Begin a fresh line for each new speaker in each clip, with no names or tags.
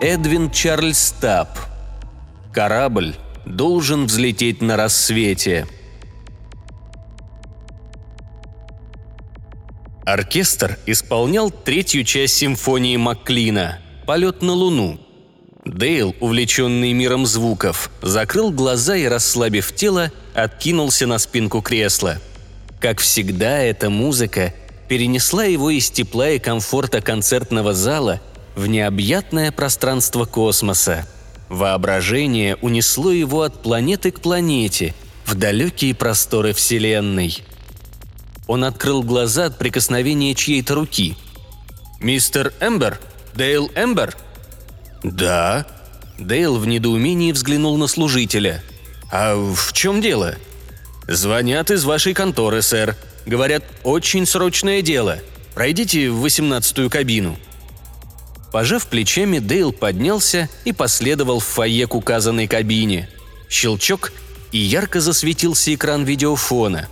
Эдвин Чарльз Стаб. Корабль должен взлететь на рассвете. Оркестр исполнял третью часть симфонии Макклина «Полет на Луну». Дейл, увлеченный миром звуков, закрыл глаза и, расслабив тело, откинулся на спинку кресла. Как всегда, эта музыка перенесла его из тепла и комфорта концертного зала в необъятное пространство космоса. Воображение унесло его от планеты к планете, в далекие просторы Вселенной. Он открыл глаза от прикосновения чьей-то руки. «Мистер Эмбер? Дейл Эмбер?» «Да». Дейл в недоумении взглянул на служителя. «А в чем дело?» «Звонят из вашей конторы, сэр. Говорят, очень срочное дело. Пройдите в восемнадцатую кабину». Пожав плечами, Дейл поднялся и последовал в фойе к указанной кабине. Щелчок, и ярко засветился экран видеофона.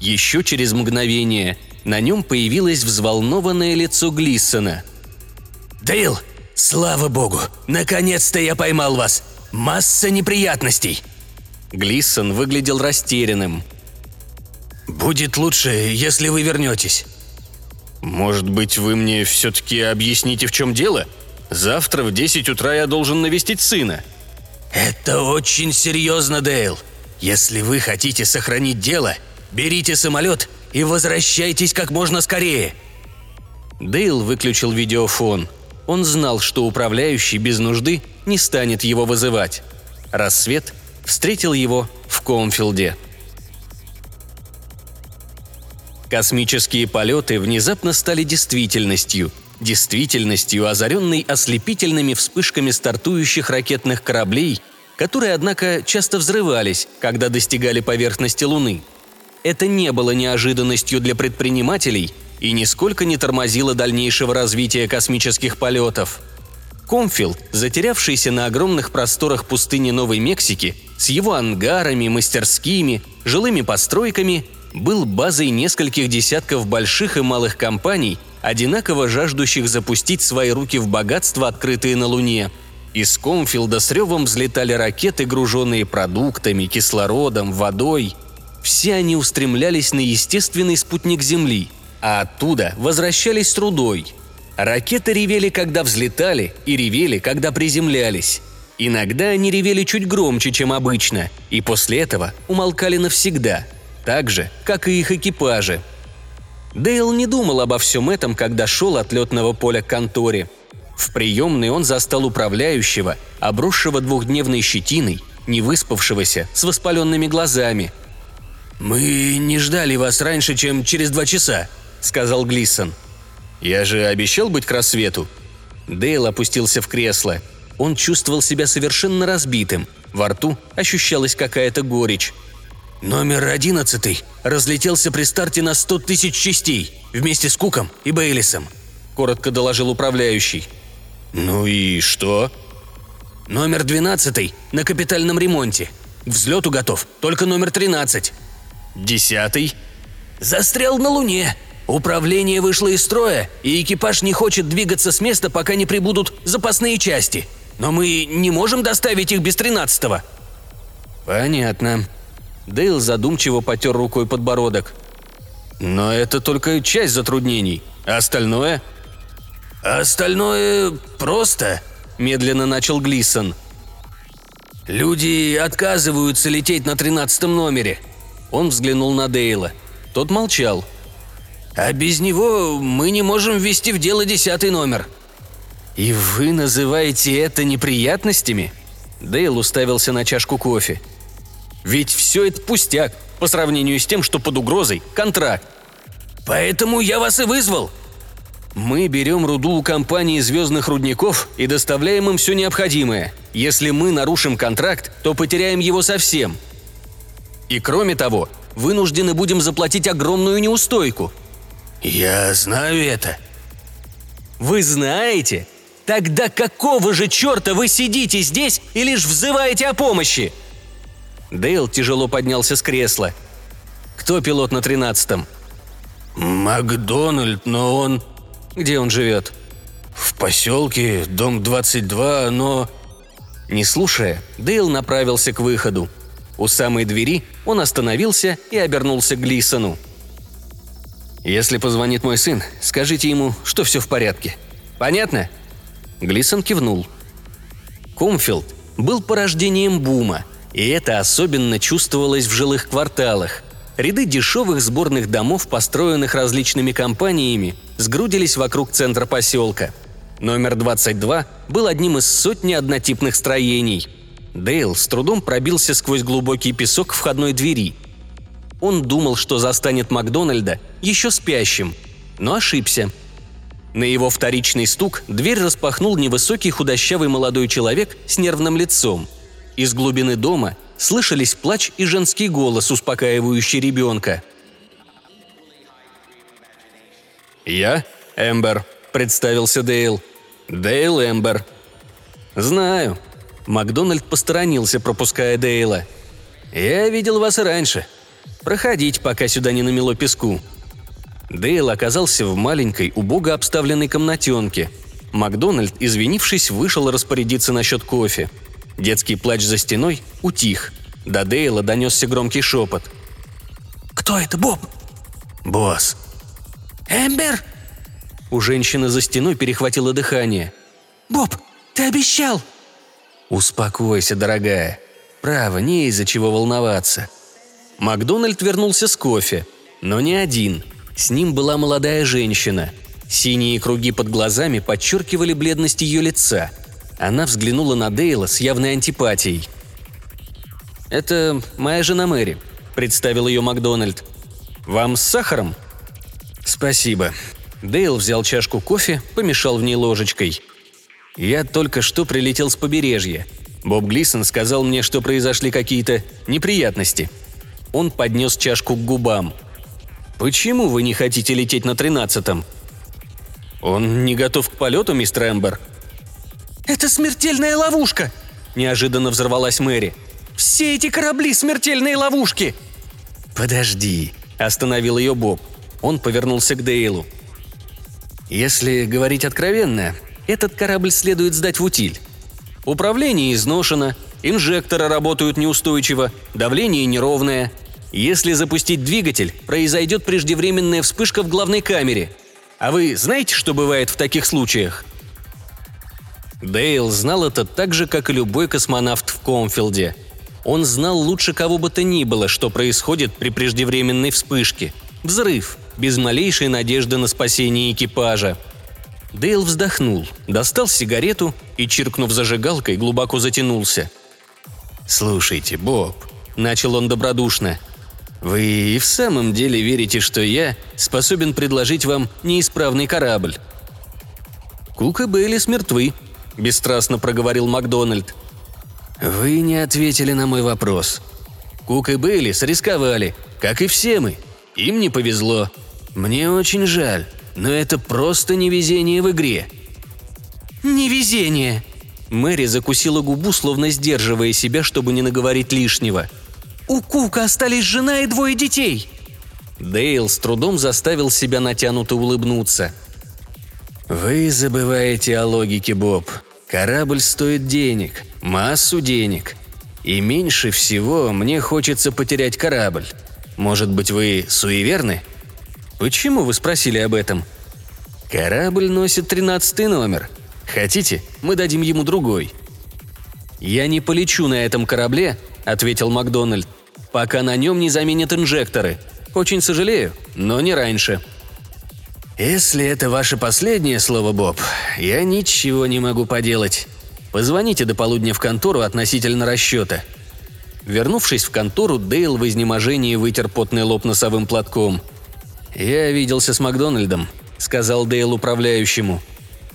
Еще через мгновение на нем появилось взволнованное лицо Глиссона.
«Дейл, слава богу, наконец-то я поймал вас! Масса неприятностей!»
Глиссон выглядел растерянным.
«Будет лучше, если вы вернетесь».
«Может быть, вы мне все-таки объясните, в чем дело? Завтра в 10 утра я должен навестить сына».
«Это очень серьезно, Дейл. Если вы хотите сохранить дело, берите самолет и возвращайтесь как можно скорее».
Дейл выключил видеофон. Он знал, что управляющий без нужды не станет его вызывать. Рассвет встретил его в Комфилде. Космические полеты внезапно стали действительностью. Действительностью, озаренной ослепительными вспышками стартующих ракетных кораблей, которые, однако, часто взрывались, когда достигали поверхности Луны. Это не было неожиданностью для предпринимателей и нисколько не тормозило дальнейшего развития космических полетов. Комфилд, затерявшийся на огромных просторах пустыни Новой Мексики, с его ангарами, мастерскими, жилыми постройками – был базой нескольких десятков больших и малых компаний, одинаково жаждущих запустить свои руки в богатства, открытые на Луне. Из Комфилда с ревом взлетали ракеты, груженные продуктами, кислородом, водой. Все они устремлялись на естественный спутник Земли, а оттуда возвращались с трудой. Ракеты ревели, когда взлетали, и ревели, когда приземлялись. Иногда они ревели чуть громче, чем обычно, и после этого умолкали навсегда – так же, как и их экипажи. Дейл не думал обо всем этом, когда шел от летного поля к конторе. В приемной он застал управляющего, обросшего двухдневной щетиной, не выспавшегося, с воспаленными глазами.
«Мы не ждали вас раньше, чем через два часа», — сказал Глисон.
«Я же обещал быть к рассвету». Дейл опустился в кресло. Он чувствовал себя совершенно разбитым. Во рту ощущалась какая-то горечь.
Номер одиннадцатый разлетелся при старте на сто тысяч частей вместе с Куком и Бейлисом», – коротко доложил управляющий.
«Ну и что?»
«Номер двенадцатый на капитальном ремонте. К взлету готов, только номер тринадцать».
«Десятый?»
«Застрял на Луне. Управление вышло из строя, и экипаж не хочет двигаться с места, пока не прибудут запасные части. Но мы не можем доставить их без тринадцатого».
«Понятно», Дейл задумчиво потер рукой подбородок. «Но это только часть затруднений. А остальное?»
«Остальное просто», – медленно начал Глисон. «Люди отказываются лететь на тринадцатом номере».
Он взглянул на Дейла. Тот молчал.
«А без него мы не можем ввести в дело десятый номер».
«И вы называете это неприятностями?» Дейл уставился на чашку кофе. Ведь все это пустяк по сравнению с тем, что под угрозой контракт.
Поэтому я вас и вызвал.
Мы берем руду у компании звездных рудников и доставляем им все необходимое. Если мы нарушим контракт, то потеряем его совсем. И кроме того, вынуждены будем заплатить огромную неустойку.
Я знаю это.
Вы знаете? Тогда какого же черта вы сидите здесь и лишь взываете о помощи? Дейл тяжело поднялся с кресла. «Кто пилот на тринадцатом?»
«Макдональд, но он...»
«Где он живет?»
«В поселке, дом 22, но...»
Не слушая, Дейл направился к выходу. У самой двери он остановился и обернулся к Глисону. «Если позвонит мой сын, скажите ему, что все в порядке. Понятно?» Глисон кивнул. Комфилд был порождением бума, и это особенно чувствовалось в жилых кварталах. Ряды дешевых сборных домов, построенных различными компаниями, сгрудились вокруг центра поселка. Номер 22 был одним из сотни однотипных строений. Дейл с трудом пробился сквозь глубокий песок входной двери. Он думал, что застанет Макдональда еще спящим, но ошибся. На его вторичный стук дверь распахнул невысокий худощавый молодой человек с нервным лицом. Из глубины дома слышались плач и женский голос, успокаивающий ребенка. «Я Эмбер», — представился Дейл. «Дейл Эмбер». «Знаю». Макдональд посторонился, пропуская Дейла. «Я видел вас раньше. Проходите, пока сюда не намело песку». Дейл оказался в маленькой, убого обставленной комнатенке. Макдональд, извинившись, вышел распорядиться насчет кофе. Детский плач за стеной утих. До Дейла донесся громкий шепот.
«Кто это, Боб?»
«Босс».
«Эмбер?»
У женщины за стеной перехватило дыхание.
«Боб, ты обещал!»
«Успокойся, дорогая. Право, не из-за чего волноваться». Макдональд вернулся с кофе, но не один. С ним была молодая женщина. Синие круги под глазами подчеркивали бледность ее лица. Она взглянула на Дейла с явной антипатией. «Это моя жена Мэри», — представил ее Макдональд. «Вам с сахаром?» «Спасибо». Дейл взял чашку кофе, помешал в ней ложечкой. «Я только что прилетел с побережья. Боб Глисон сказал мне, что произошли какие-то неприятности». Он поднес чашку к губам. «Почему вы не хотите лететь на тринадцатом?» «Он не готов к полету, мистер Эмбер?»
«Это смертельная ловушка!» – неожиданно взорвалась Мэри. «Все эти корабли – смертельные ловушки!»
«Подожди», – остановил ее Боб. Он повернулся к Дейлу. «Если говорить откровенно, этот корабль следует сдать в утиль. Управление изношено, инжекторы работают неустойчиво, давление неровное. Если запустить двигатель, произойдет преждевременная вспышка в главной камере. А вы знаете, что бывает в таких случаях?» Дейл знал это так же, как и любой космонавт в Комфилде. Он знал лучше кого бы то ни было, что происходит при преждевременной вспышке. Взрыв, без малейшей надежды на спасение экипажа. Дейл вздохнул, достал сигарету и, чиркнув зажигалкой, глубоко затянулся. «Слушайте, Боб», — начал он добродушно, — «вы и в самом деле верите, что я способен предложить вам неисправный корабль?» Кук и Бейлис мертвы», – бесстрастно проговорил Макдональд. «Вы не ответили на мой вопрос. Кук и Бейлис рисковали, как и все мы. Им не повезло. Мне очень жаль, но это просто невезение в игре».
«Невезение!»
Мэри закусила губу, словно сдерживая себя, чтобы не наговорить лишнего.
«У Кука остались жена и двое детей!»
Дейл с трудом заставил себя натянуто улыбнуться – «Вы забываете о логике, Боб. Корабль стоит денег, массу денег. И меньше всего мне хочется потерять корабль. Может быть, вы суеверны?» «Почему вы спросили об этом?» «Корабль носит тринадцатый номер. Хотите, мы дадим ему другой?» «Я не полечу на этом корабле», — ответил Макдональд, «пока на нем не заменят инжекторы. Очень сожалею, но не раньше». «Если это ваше последнее слово, Боб, я ничего не могу поделать. Позвоните до полудня в контору относительно расчета». Вернувшись в контору, Дейл в изнеможении вытер потный лоб носовым платком. «Я виделся с Макдональдом», — сказал Дейл управляющему.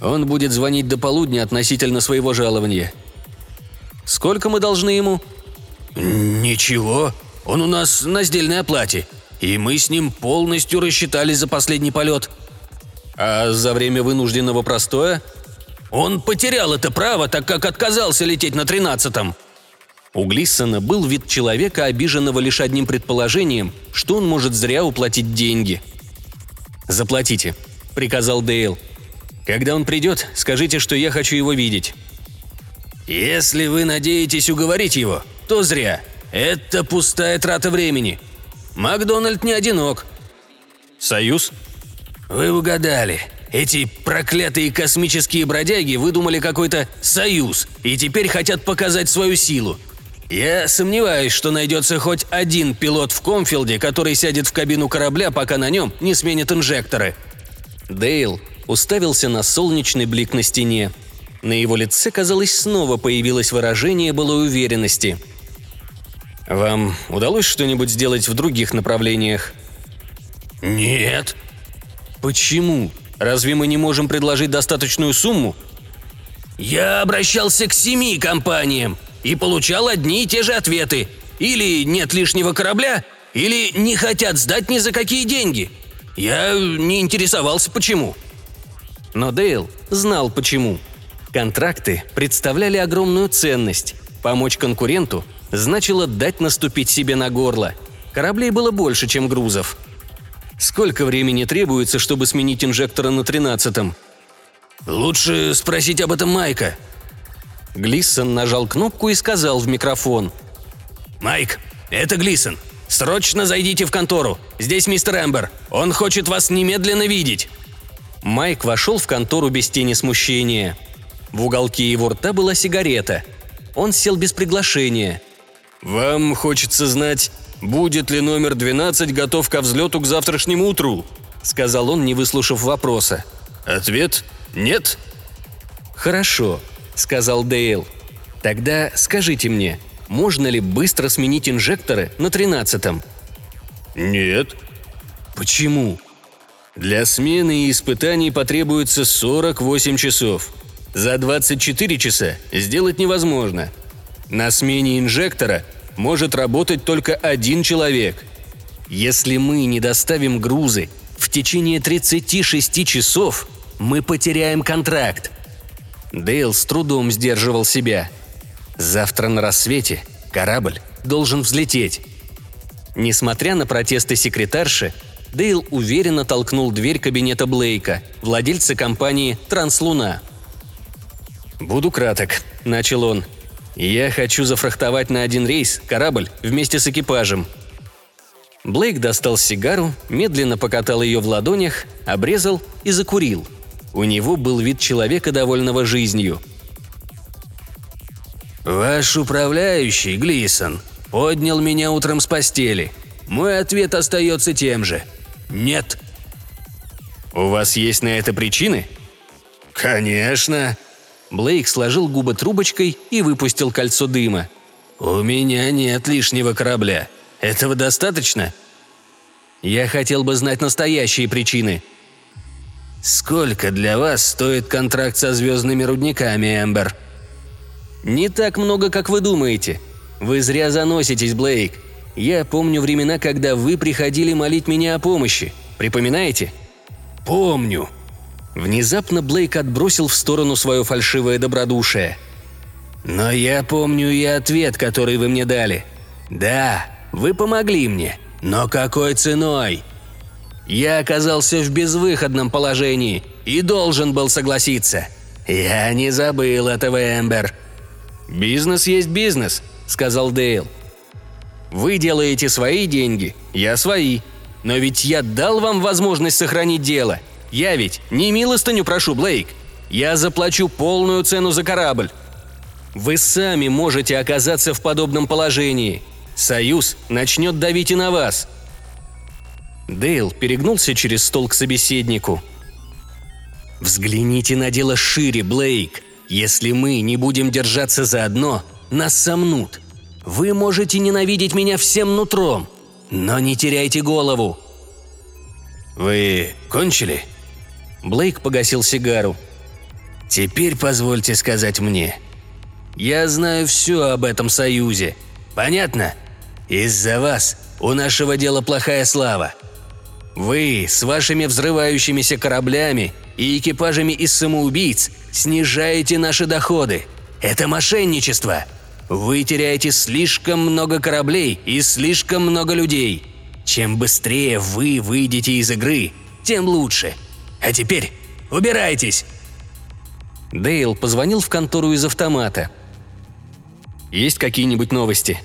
«Он будет звонить до полудня относительно своего жалования». «Сколько мы должны ему?»
«Ничего. Он у нас на сдельной оплате. И мы с ним полностью рассчитались за последний полет»,
а за время вынужденного простоя?
Он потерял это право, так как отказался лететь на тринадцатом.
У Глиссона был вид человека, обиженного лишь одним предположением, что он может зря уплатить деньги. «Заплатите», — приказал Дейл. Когда он придет, скажите, что я хочу его видеть».
«Если вы надеетесь уговорить его, то зря. Это пустая трата времени. Макдональд не одинок».
«Союз?»
«Вы угадали. Эти проклятые космические бродяги выдумали какой-то союз и теперь хотят показать свою силу. Я сомневаюсь, что найдется хоть один пилот в Комфилде, который сядет в кабину корабля, пока на нем не сменят инжекторы».
Дейл уставился на солнечный блик на стене. На его лице, казалось, снова появилось выражение былой уверенности. «Вам удалось что-нибудь сделать в других направлениях?»
«Нет».
«Почему? Разве мы не можем предложить достаточную сумму?»
«Я обращался к семи компаниям и получал одни и те же ответы. Или нет лишнего корабля, или не хотят сдать ни за какие деньги. Я не интересовался, почему».
Но Дейл знал почему. Контракты представляли огромную ценность. Помочь конкуренту значило дать наступить себе на горло. Кораблей было больше, чем грузов. Сколько времени требуется, чтобы сменить инжектора на тринадцатом?
«Лучше спросить об этом Майка».
Глиссон нажал кнопку и сказал в микрофон.
«Майк, это Глисон. Срочно зайдите в контору. Здесь мистер Эмбер. Он хочет вас немедленно видеть».
Майк вошел в контору без тени смущения. В уголке его рта была сигарета. Он сел без приглашения. «Вам хочется знать, будет ли номер 12 готов ко взлету к завтрашнему утру?» – сказал он, не выслушав вопроса. «Ответ – нет». «Хорошо», – сказал Дейл. «Тогда скажите мне, можно ли быстро сменить инжекторы на тринадцатом?» «Нет». «Почему?» Для смены и испытаний потребуется 48 часов. За 24 часа сделать невозможно. На смене инжектора может работать только один человек. Если мы не доставим грузы в течение 36 часов, мы потеряем контракт. Дейл с трудом сдерживал себя. Завтра на рассвете корабль должен взлететь. Несмотря на протесты секретарши, Дейл уверенно толкнул дверь кабинета Блейка, владельца компании «Транслуна». «Буду краток», – начал он. «Я хочу зафрахтовать на один рейс корабль вместе с экипажем». Блейк достал сигару, медленно покатал ее в ладонях, обрезал и закурил. У него был вид человека, довольного жизнью.
«Ваш управляющий, Глисон, поднял меня утром с постели. Мой ответ остается тем же – «Нет».
«У вас есть на это причины?»
«Конечно».
Блейк сложил губы трубочкой и выпустил кольцо дыма.
«У меня нет лишнего корабля. Этого достаточно?»
«Я хотел бы знать настоящие причины».
«Сколько для вас стоит контракт со звездными рудниками, Эмбер?»
«Не так много, как вы думаете. Вы зря заноситесь, Блейк. Я помню времена, когда вы приходили молить меня о помощи. Припоминаете?»
«Помню».
Внезапно Блейк отбросил в сторону свое фальшивое добродушие.
«Но я помню и ответ, который вы мне дали. Да, вы помогли мне, но какой ценой?» Я оказался в безвыходном положении и должен был согласиться. Я не забыл этого, Эмбер.
«Бизнес есть бизнес», — сказал Дейл. Вы делаете свои деньги, я свои. Но ведь я дал вам возможность сохранить дело. Я ведь не милостыню прошу, Блейк. Я заплачу полную цену за корабль. Вы сами можете оказаться в подобном положении. Союз начнет давить и на вас. Дейл перегнулся через стол к собеседнику. «Взгляните на дело шире, Блейк. Если мы не будем держаться заодно, нас сомнут. Вы можете ненавидеть меня всем нутром, но не теряйте голову».
«Вы кончили?»
Блейк погасил сигару.
«Теперь позвольте сказать мне. Я знаю все об этом союзе. Понятно? Из-за вас у нашего дела плохая слава. Вы с вашими взрывающимися кораблями и экипажами из самоубийц снижаете наши доходы. Это мошенничество. Вы теряете слишком много кораблей и слишком много людей. Чем быстрее вы выйдете из игры, тем лучше. А теперь убирайтесь!»
Дейл позвонил в контору из автомата. «Есть какие-нибудь новости?»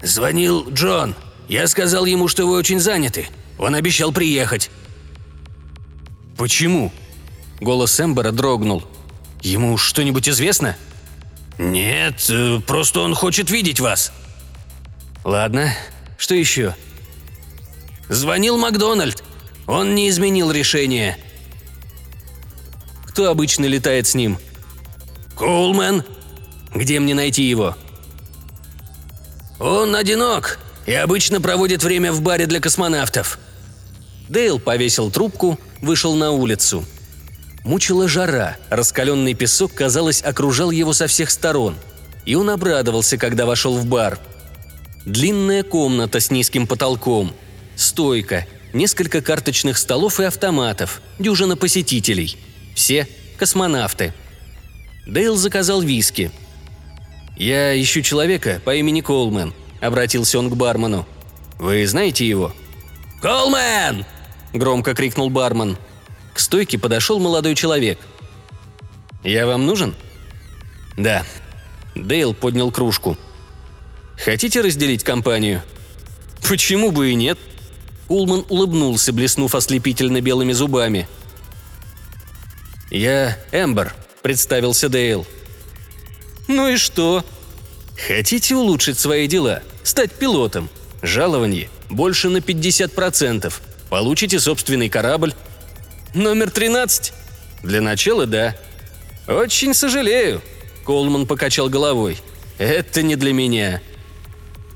«Звонил Джон. Я сказал ему, что вы очень заняты. Он обещал приехать».
«Почему?» Голос Эмбера дрогнул. «Ему что-нибудь известно?»
«Нет, э, просто он хочет видеть вас».
«Ладно. Что еще?»
«Звонил Макдональд. Он не изменил решение».
«Кто обычно летает с ним?»
«Коулман».
«Где мне найти его?»
«Он одинок и обычно проводит время в баре для космонавтов».
Дейл повесил трубку, вышел на улицу. Мучила жара, раскаленный песок, казалось, окружал его со всех сторон. И он обрадовался, когда вошел в бар. Длинная комната с низким потолком, стойка, несколько карточных столов и автоматов, дюжина посетителей. Все космонавты. Дейл заказал виски. «Я ищу человека по имени Колмен», — обратился он к бармену. «Вы знаете его?»
«Колмен!»
– громко крикнул бармен. К стойке подошел молодой человек. «Я вам нужен?» «Да». Дейл поднял кружку. «Хотите разделить компанию?» «Почему бы и нет?» Улман улыбнулся, блеснув ослепительно белыми зубами. «Я Эмбер», — представился Дейл. «Ну и что?» «Хотите улучшить свои дела? Стать пилотом? Жалование больше на 50%. Получите собственный корабль, Номер 13? Для начала да. Очень сожалею. Колман покачал головой. Это не для меня.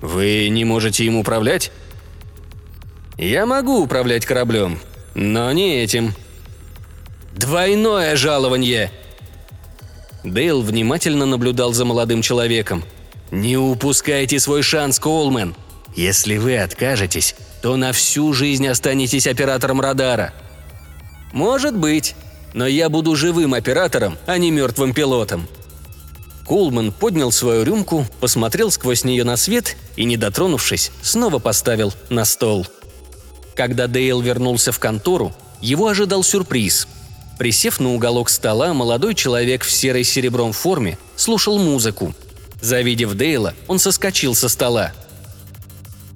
Вы не можете им управлять? Я могу управлять кораблем, но не этим. Двойное жалование! Дейл внимательно наблюдал за молодым человеком. «Не упускайте свой шанс, Колмен. Если вы откажетесь, то на всю жизнь останетесь оператором радара. «Может быть. Но я буду живым оператором, а не мертвым пилотом». Кулман поднял свою рюмку, посмотрел сквозь нее на свет и, не дотронувшись, снова поставил на стол. Когда Дейл вернулся в контору, его ожидал сюрприз. Присев на уголок стола, молодой человек в серой серебром форме слушал музыку. Завидев Дейла, он соскочил со стола.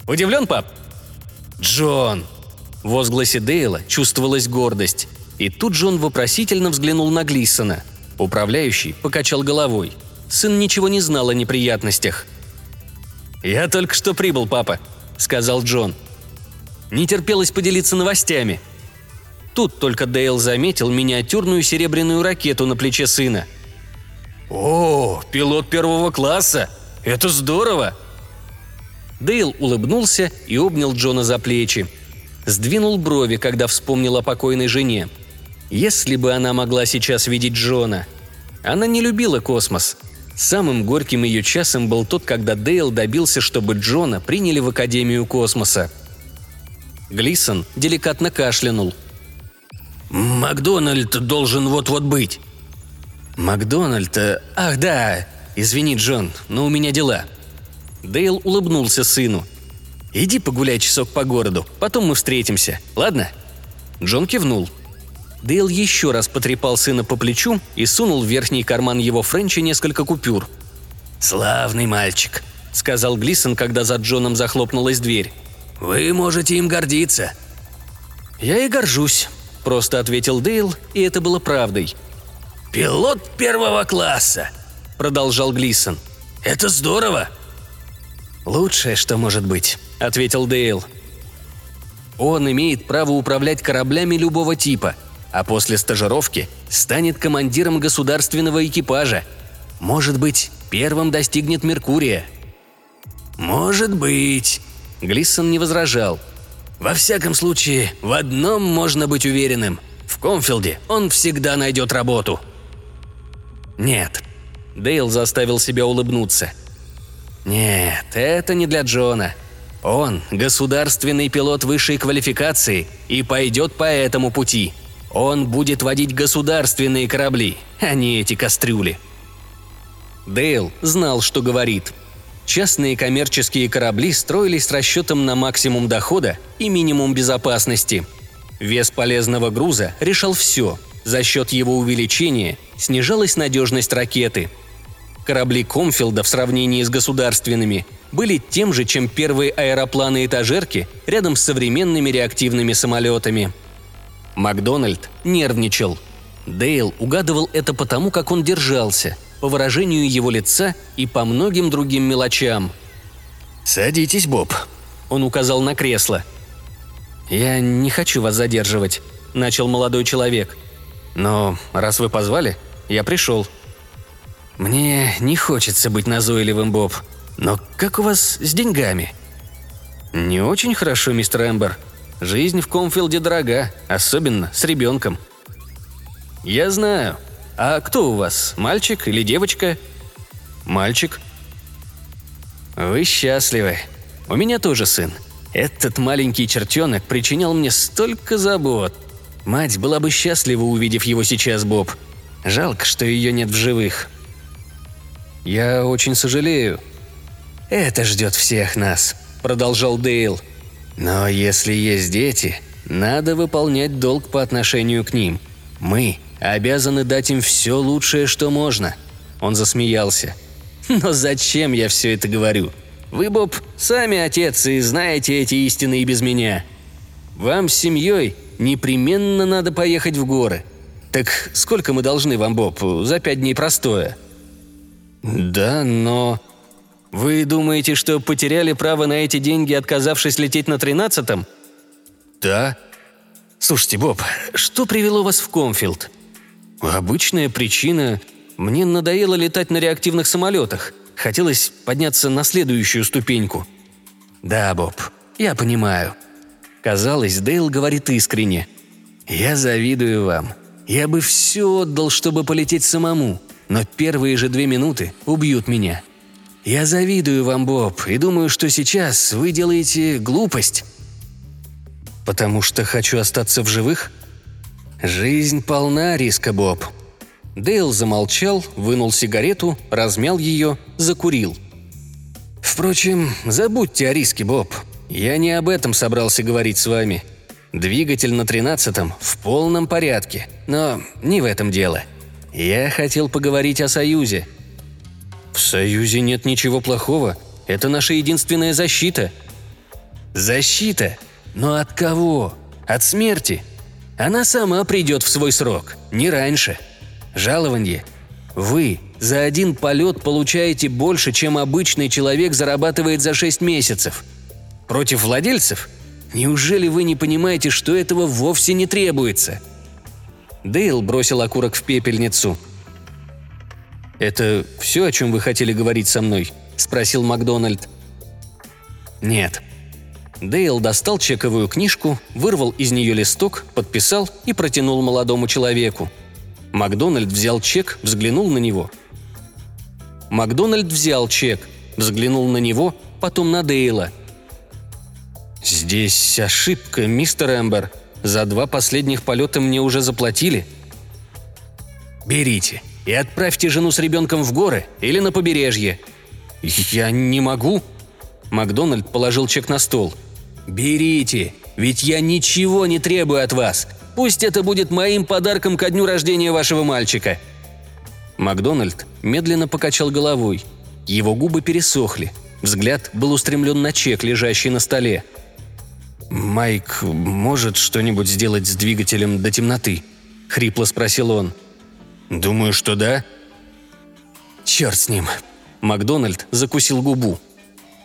«Удивлен, пап?» «Джон!» В возгласе Дейла чувствовалась гордость. И тут же он вопросительно взглянул на Глисона. Управляющий покачал головой. Сын ничего не знал о неприятностях. «Я только что прибыл, папа», — сказал Джон. Не терпелось поделиться новостями. Тут только Дейл заметил миниатюрную серебряную ракету на плече сына. «О, пилот первого класса! Это здорово!» Дейл улыбнулся и обнял Джона за плечи сдвинул брови, когда вспомнил о покойной жене. Если бы она могла сейчас видеть Джона. Она не любила космос. Самым горьким ее часом был тот, когда Дейл добился, чтобы Джона приняли в Академию космоса. Глисон деликатно кашлянул.
«Макдональд должен вот-вот быть».
«Макдональд? Ах, да! Извини, Джон, но у меня дела». Дейл улыбнулся сыну – Иди погуляй часок по городу, потом мы встретимся, ладно?» Джон кивнул. Дейл еще раз потрепал сына по плечу и сунул в верхний карман его Френча несколько купюр.
«Славный мальчик», — сказал Глисон, когда за Джоном захлопнулась дверь. «Вы можете им гордиться».
«Я и горжусь», — просто ответил Дейл, и это было правдой.
«Пилот первого класса», — продолжал Глисон. «Это здорово!»
«Лучшее, что может быть», — ответил Дейл. «Он имеет право управлять кораблями любого типа, а после стажировки станет командиром государственного экипажа. Может быть, первым достигнет Меркурия».
«Может быть», — Глиссон не возражал. «Во всяком случае, в одном можно быть уверенным. В Комфилде он всегда найдет работу».
«Нет», — Дейл заставил себя улыбнуться — нет, это не для Джона. Он – государственный пилот высшей квалификации и пойдет по этому пути. Он будет водить государственные корабли, а не эти кастрюли. Дейл знал, что говорит. Частные коммерческие корабли строились с расчетом на максимум дохода и минимум безопасности. Вес полезного груза решал все – За счет его увеличения снижалась надежность ракеты. Корабли Комфилда в сравнении с государственными были тем же, чем первые аэропланы-этажерки рядом с современными реактивными самолетами. Макдональд нервничал. Дейл угадывал это потому, как он держался, по выражению его лица и по многим другим мелочам.
«Садитесь, Боб», — он указал на кресло.
«Я не хочу вас задерживать», — начал молодой человек. «Но раз вы позвали, я пришел». «Мне не хочется быть назойливым, Боб», но как у вас с деньгами?» «Не очень хорошо, мистер Эмбер. Жизнь в Комфилде дорога, особенно с ребенком». «Я знаю. А кто у вас, мальчик или девочка?» «Мальчик». «Вы счастливы. У меня тоже сын. Этот маленький чертенок причинял мне столько забот. Мать была бы счастлива, увидев его сейчас, Боб. Жалко, что ее нет в живых». «Я очень сожалею», «Это ждет всех нас», – продолжал Дейл. «Но если есть дети, надо выполнять долг по отношению к ним. Мы обязаны дать им все лучшее, что можно». Он засмеялся. «Но зачем я все это говорю? Вы, Боб, сами отец и знаете эти истины и без меня. Вам с семьей непременно надо поехать в горы. Так сколько мы должны вам, Боб, за пять дней простое?» «Да, но...» Вы думаете, что потеряли право на эти деньги, отказавшись лететь на тринадцатом? Да. Слушайте, Боб, что привело вас в Комфилд? Обычная причина. Мне надоело летать на реактивных самолетах. Хотелось подняться на следующую ступеньку. Да, Боб, я понимаю. Казалось, Дейл говорит искренне. Я завидую вам. Я бы все отдал, чтобы полететь самому, но первые же две минуты убьют меня. Я завидую вам, Боб, и думаю, что сейчас вы делаете глупость. Потому что хочу остаться в живых? Жизнь полна риска, Боб. Дейл замолчал, вынул сигарету, размял ее, закурил. Впрочем, забудьте о риске, Боб. Я не об этом собрался говорить с вами. Двигатель на тринадцатом в полном порядке, но не в этом дело. Я хотел поговорить о Союзе – «В Союзе нет ничего плохого. Это наша единственная защита». «Защита? Но от кого? От смерти? Она сама придет в свой срок, не раньше. Жалование. Вы за один полет получаете больше, чем обычный человек зарабатывает за шесть месяцев. Против владельцев? Неужели вы не понимаете, что этого вовсе не требуется?» Дейл бросил окурок в пепельницу – «Это все, о чем вы хотели говорить со мной?» – спросил Макдональд. «Нет». Дейл достал чековую книжку, вырвал из нее листок, подписал и протянул молодому человеку. Макдональд взял чек, взглянул на него. Макдональд взял чек, взглянул на него, потом на Дейла. «Здесь ошибка, мистер Эмбер. За два последних полета мне уже заплатили». «Берите», и отправьте жену с ребенком в горы или на побережье». «Я не могу». Макдональд положил чек на стол. «Берите, ведь я ничего не требую от вас. Пусть это будет моим подарком ко дню рождения вашего мальчика». Макдональд медленно покачал головой. Его губы пересохли. Взгляд был устремлен на чек, лежащий на столе. «Майк может что-нибудь сделать с двигателем до темноты?» – хрипло спросил он. – «Думаю, что да». «Черт с ним». Макдональд закусил губу.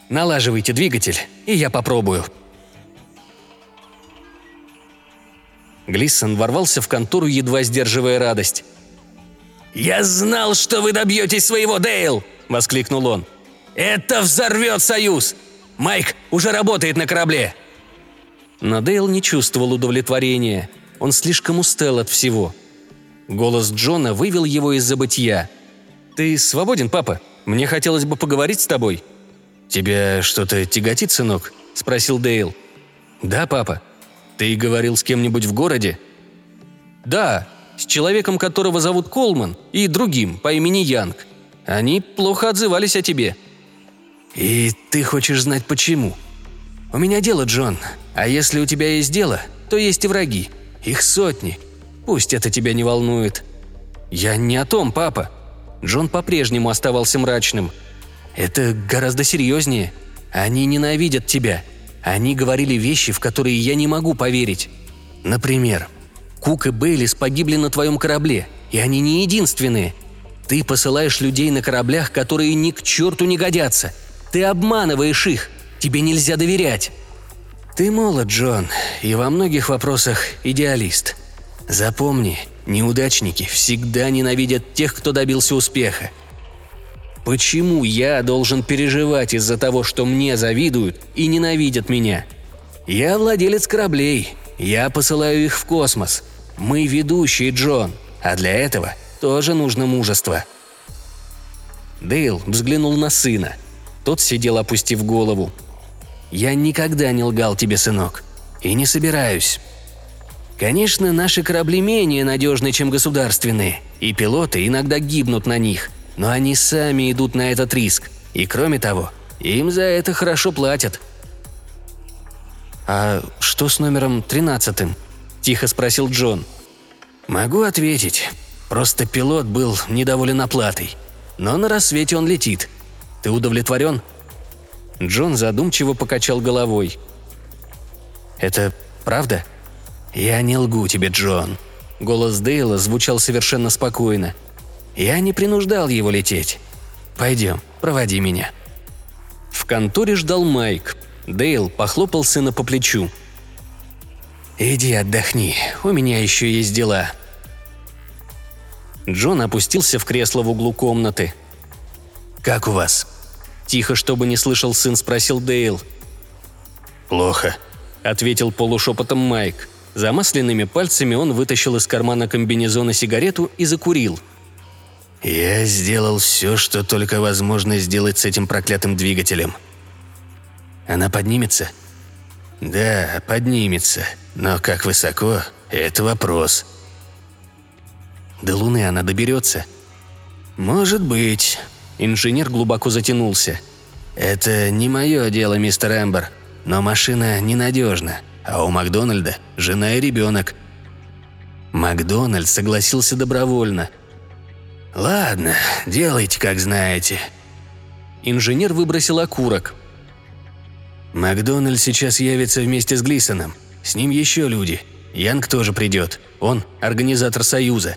«Налаживайте двигатель, и я попробую». Глиссон ворвался в контору, едва сдерживая радость. «Я знал, что вы добьетесь своего, Дейл!» – воскликнул он. «Это взорвет Союз! Майк уже работает на корабле!» Но Дейл не чувствовал удовлетворения. Он слишком устал от всего – Голос Джона вывел его из забытия. «Ты свободен, папа? Мне хотелось бы поговорить с тобой». «Тебя что-то тяготит, сынок?» – спросил Дейл. «Да, папа. Ты говорил с кем-нибудь в городе?» «Да, с человеком, которого зовут Колман, и другим по имени Янг. Они плохо отзывались о тебе». «И ты хочешь знать почему?» «У меня дело, Джон. А если у тебя есть дело, то есть и враги. Их сотни. Пусть это тебя не волнует». «Я не о том, папа». Джон по-прежнему оставался мрачным. «Это гораздо серьезнее. Они ненавидят тебя. Они говорили вещи, в которые я не могу поверить. Например, Кук и Бейлис погибли на твоем корабле, и они не единственные. Ты посылаешь людей на кораблях, которые ни к черту не годятся. Ты обманываешь их. Тебе нельзя доверять. Ты молод, Джон, и во многих вопросах идеалист. Запомни, неудачники всегда ненавидят тех, кто добился успеха. Почему я должен переживать из-за того, что мне завидуют и ненавидят меня? Я владелец кораблей. Я посылаю их в космос. Мы ведущие, Джон. А для этого тоже нужно мужество. Дейл взглянул на сына. Тот сидел, опустив голову. «Я никогда не лгал тебе, сынок. И не собираюсь. Конечно, наши корабли менее надежны, чем государственные, и пилоты иногда гибнут на них – но они сами идут на этот риск. И кроме того, им за это хорошо платят. «А что с номером тринадцатым?» – тихо спросил Джон. «Могу ответить. Просто пилот был недоволен оплатой. Но на рассвете он летит. Ты удовлетворен?» Джон задумчиво покачал головой. «Это правда?» «Я не лгу тебе, Джон». Голос Дейла звучал совершенно спокойно. Я не принуждал его лететь. Пойдем, проводи меня». В конторе ждал Майк. Дейл похлопал сына по плечу. «Иди отдохни, у меня еще есть дела». Джон опустился в кресло в углу комнаты. «Как у вас?» Тихо, чтобы не слышал сын, спросил Дейл.
«Плохо», —
ответил полушепотом Майк. Замасленными пальцами он вытащил из кармана комбинезона сигарету и закурил —
я сделал все, что только возможно сделать с этим проклятым двигателем. Она поднимется? Да, поднимется. Но как высоко – это вопрос. До Луны она доберется? Может быть. Инженер глубоко затянулся. Это не мое дело, мистер Эмбер. Но машина ненадежна. А у Макдональда жена и ребенок. Макдональд согласился добровольно – «Ладно, делайте, как знаете».
Инженер выбросил окурок.
«Макдональд сейчас явится вместе с Глисоном. С ним еще люди. Янг тоже придет. Он организатор Союза».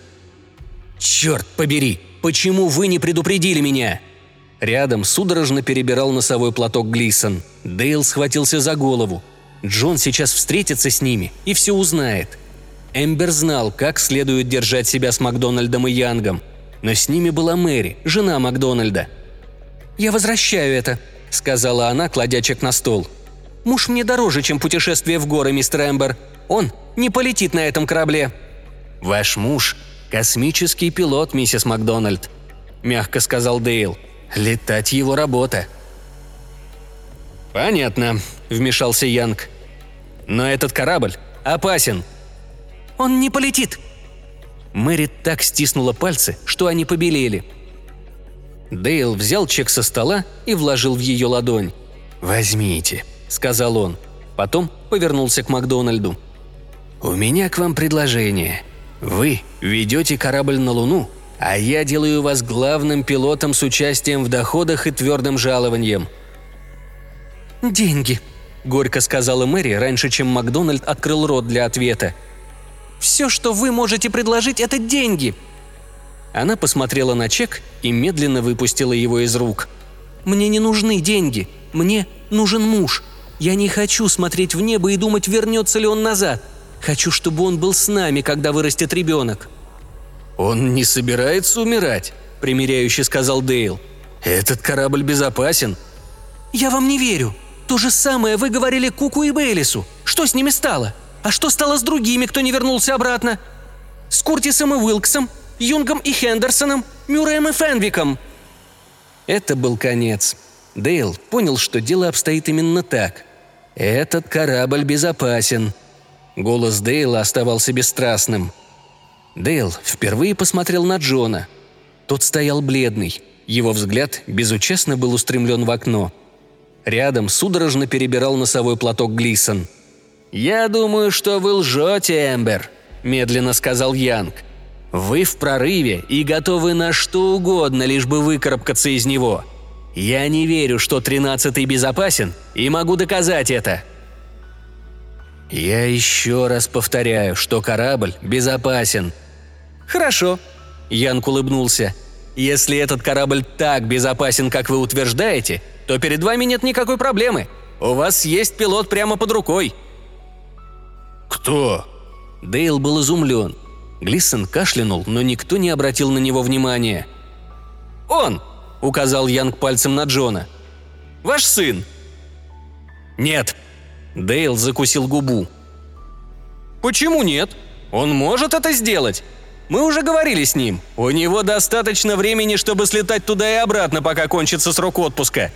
«Черт побери! Почему вы не предупредили меня?» Рядом судорожно перебирал носовой платок Глисон. Дейл схватился за голову. Джон сейчас встретится с ними и все узнает. Эмбер знал, как следует держать себя с Макдональдом и Янгом – но с ними была Мэри, жена Макдональда. «Я возвращаю это», — сказала она, кладя чек на стол. «Муж мне дороже, чем путешествие в горы, мистер Эмбер. Он не полетит на этом корабле». «Ваш муж — космический пилот, миссис Макдональд», — мягко сказал Дейл. «Летать его работа». «Понятно», — вмешался Янг. «Но этот корабль опасен». «Он не полетит», Мэри так стиснула пальцы, что они побелели. Дейл взял чек со стола и вложил в ее ладонь. «Возьмите», — сказал он. Потом повернулся к Макдональду. «У меня к вам предложение. Вы ведете корабль на Луну, а я делаю вас главным пилотом с участием в доходах и твердым жалованием». «Деньги», — горько сказала Мэри раньше, чем Макдональд открыл рот для ответа. Все, что вы можете предложить, это деньги!» Она посмотрела на чек и медленно выпустила его из рук. «Мне не нужны деньги. Мне нужен муж. Я не хочу смотреть в небо и думать, вернется ли он назад. Хочу, чтобы он был с нами, когда вырастет ребенок». «Он не собирается умирать», — примиряюще сказал Дейл. «Этот корабль безопасен». «Я вам не верю. То же самое вы говорили Куку и Бейлису. Что с ними стало?» А что стало с другими, кто не вернулся обратно? С Куртисом и Уилксом, Юнгом и Хендерсоном, Мюрреем и Фенвиком?» Это был конец. Дейл понял, что дело обстоит именно так. «Этот корабль безопасен». Голос Дейла оставался бесстрастным. Дейл впервые посмотрел на Джона. Тот стоял бледный. Его взгляд безучастно был устремлен в окно. Рядом судорожно перебирал носовой платок Глисон – «Я думаю, что вы лжете, Эмбер», – медленно сказал Янг. «Вы в прорыве и готовы на что угодно, лишь бы выкарабкаться из него. Я не верю, что тринадцатый безопасен, и могу доказать это». «Я еще раз повторяю, что корабль безопасен». «Хорошо», — Янг улыбнулся. «Если этот корабль так безопасен, как вы утверждаете, то перед вами нет никакой проблемы. У вас есть пилот прямо под рукой».
«Кто?»
Дейл был изумлен. Глиссон кашлянул, но никто не обратил на него внимания. «Он!» – указал Янг пальцем на Джона. «Ваш сын!» «Нет!» – Дейл закусил губу. «Почему нет? Он может это сделать. Мы уже говорили с ним. У него достаточно времени, чтобы слетать туда и обратно, пока кончится срок отпуска.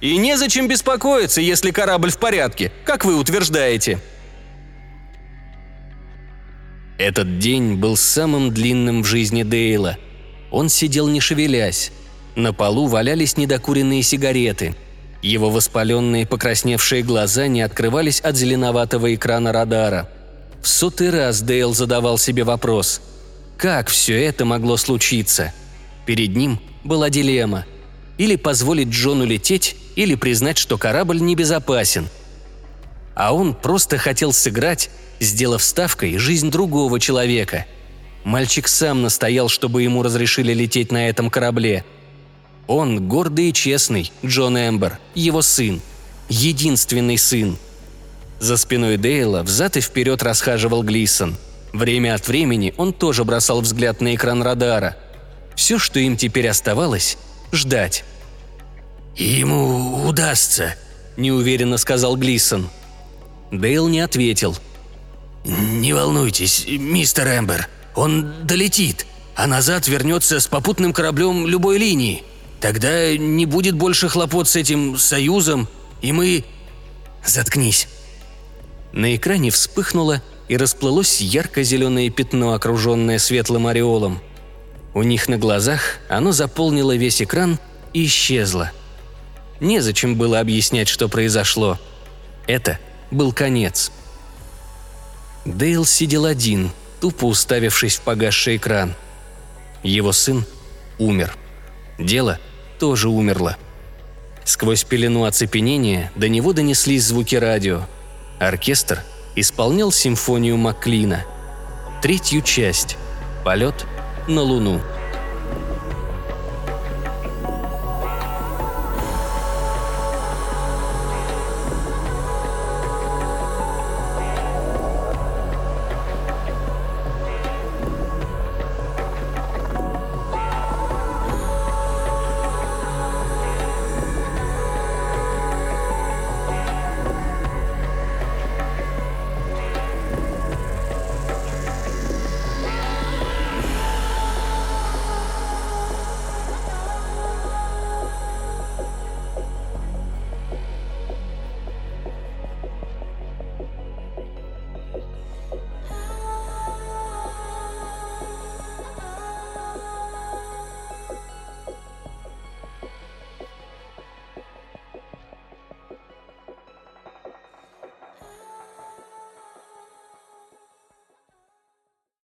И незачем беспокоиться, если корабль в порядке, как вы утверждаете». Этот день был самым длинным в жизни Дейла. Он сидел не шевелясь. На полу валялись недокуренные сигареты. Его воспаленные покрасневшие глаза не открывались от зеленоватого экрана радара. В сотый раз Дейл задавал себе вопрос. Как все это могло случиться? Перед ним была дилемма. Или позволить Джону лететь, или признать, что корабль небезопасен. А он просто хотел сыграть сделав ставкой жизнь другого человека. Мальчик сам настоял, чтобы ему разрешили лететь на этом корабле. Он гордый и честный, Джон Эмбер, его сын. Единственный сын. За спиной Дейла взад и вперед расхаживал Глисон. Время от времени он тоже бросал взгляд на экран радара. Все, что им теперь оставалось – ждать.
«Ему удастся», – неуверенно сказал Глисон.
Дейл не ответил –
«Не волнуйтесь, мистер Эмбер, он долетит, а назад вернется с попутным кораблем любой линии. Тогда не будет больше хлопот с этим союзом, и мы...»
«Заткнись». На экране вспыхнуло и расплылось ярко-зеленое пятно, окруженное светлым ореолом. У них на глазах оно заполнило весь экран и исчезло. Незачем было объяснять, что произошло. Это был конец – Дейл сидел один, тупо уставившись в погасший экран. Его сын умер. Дело тоже умерло. Сквозь пелену оцепенения до него донеслись звуки радио. Оркестр исполнял симфонию Маклина. Третью часть «Полет на Луну».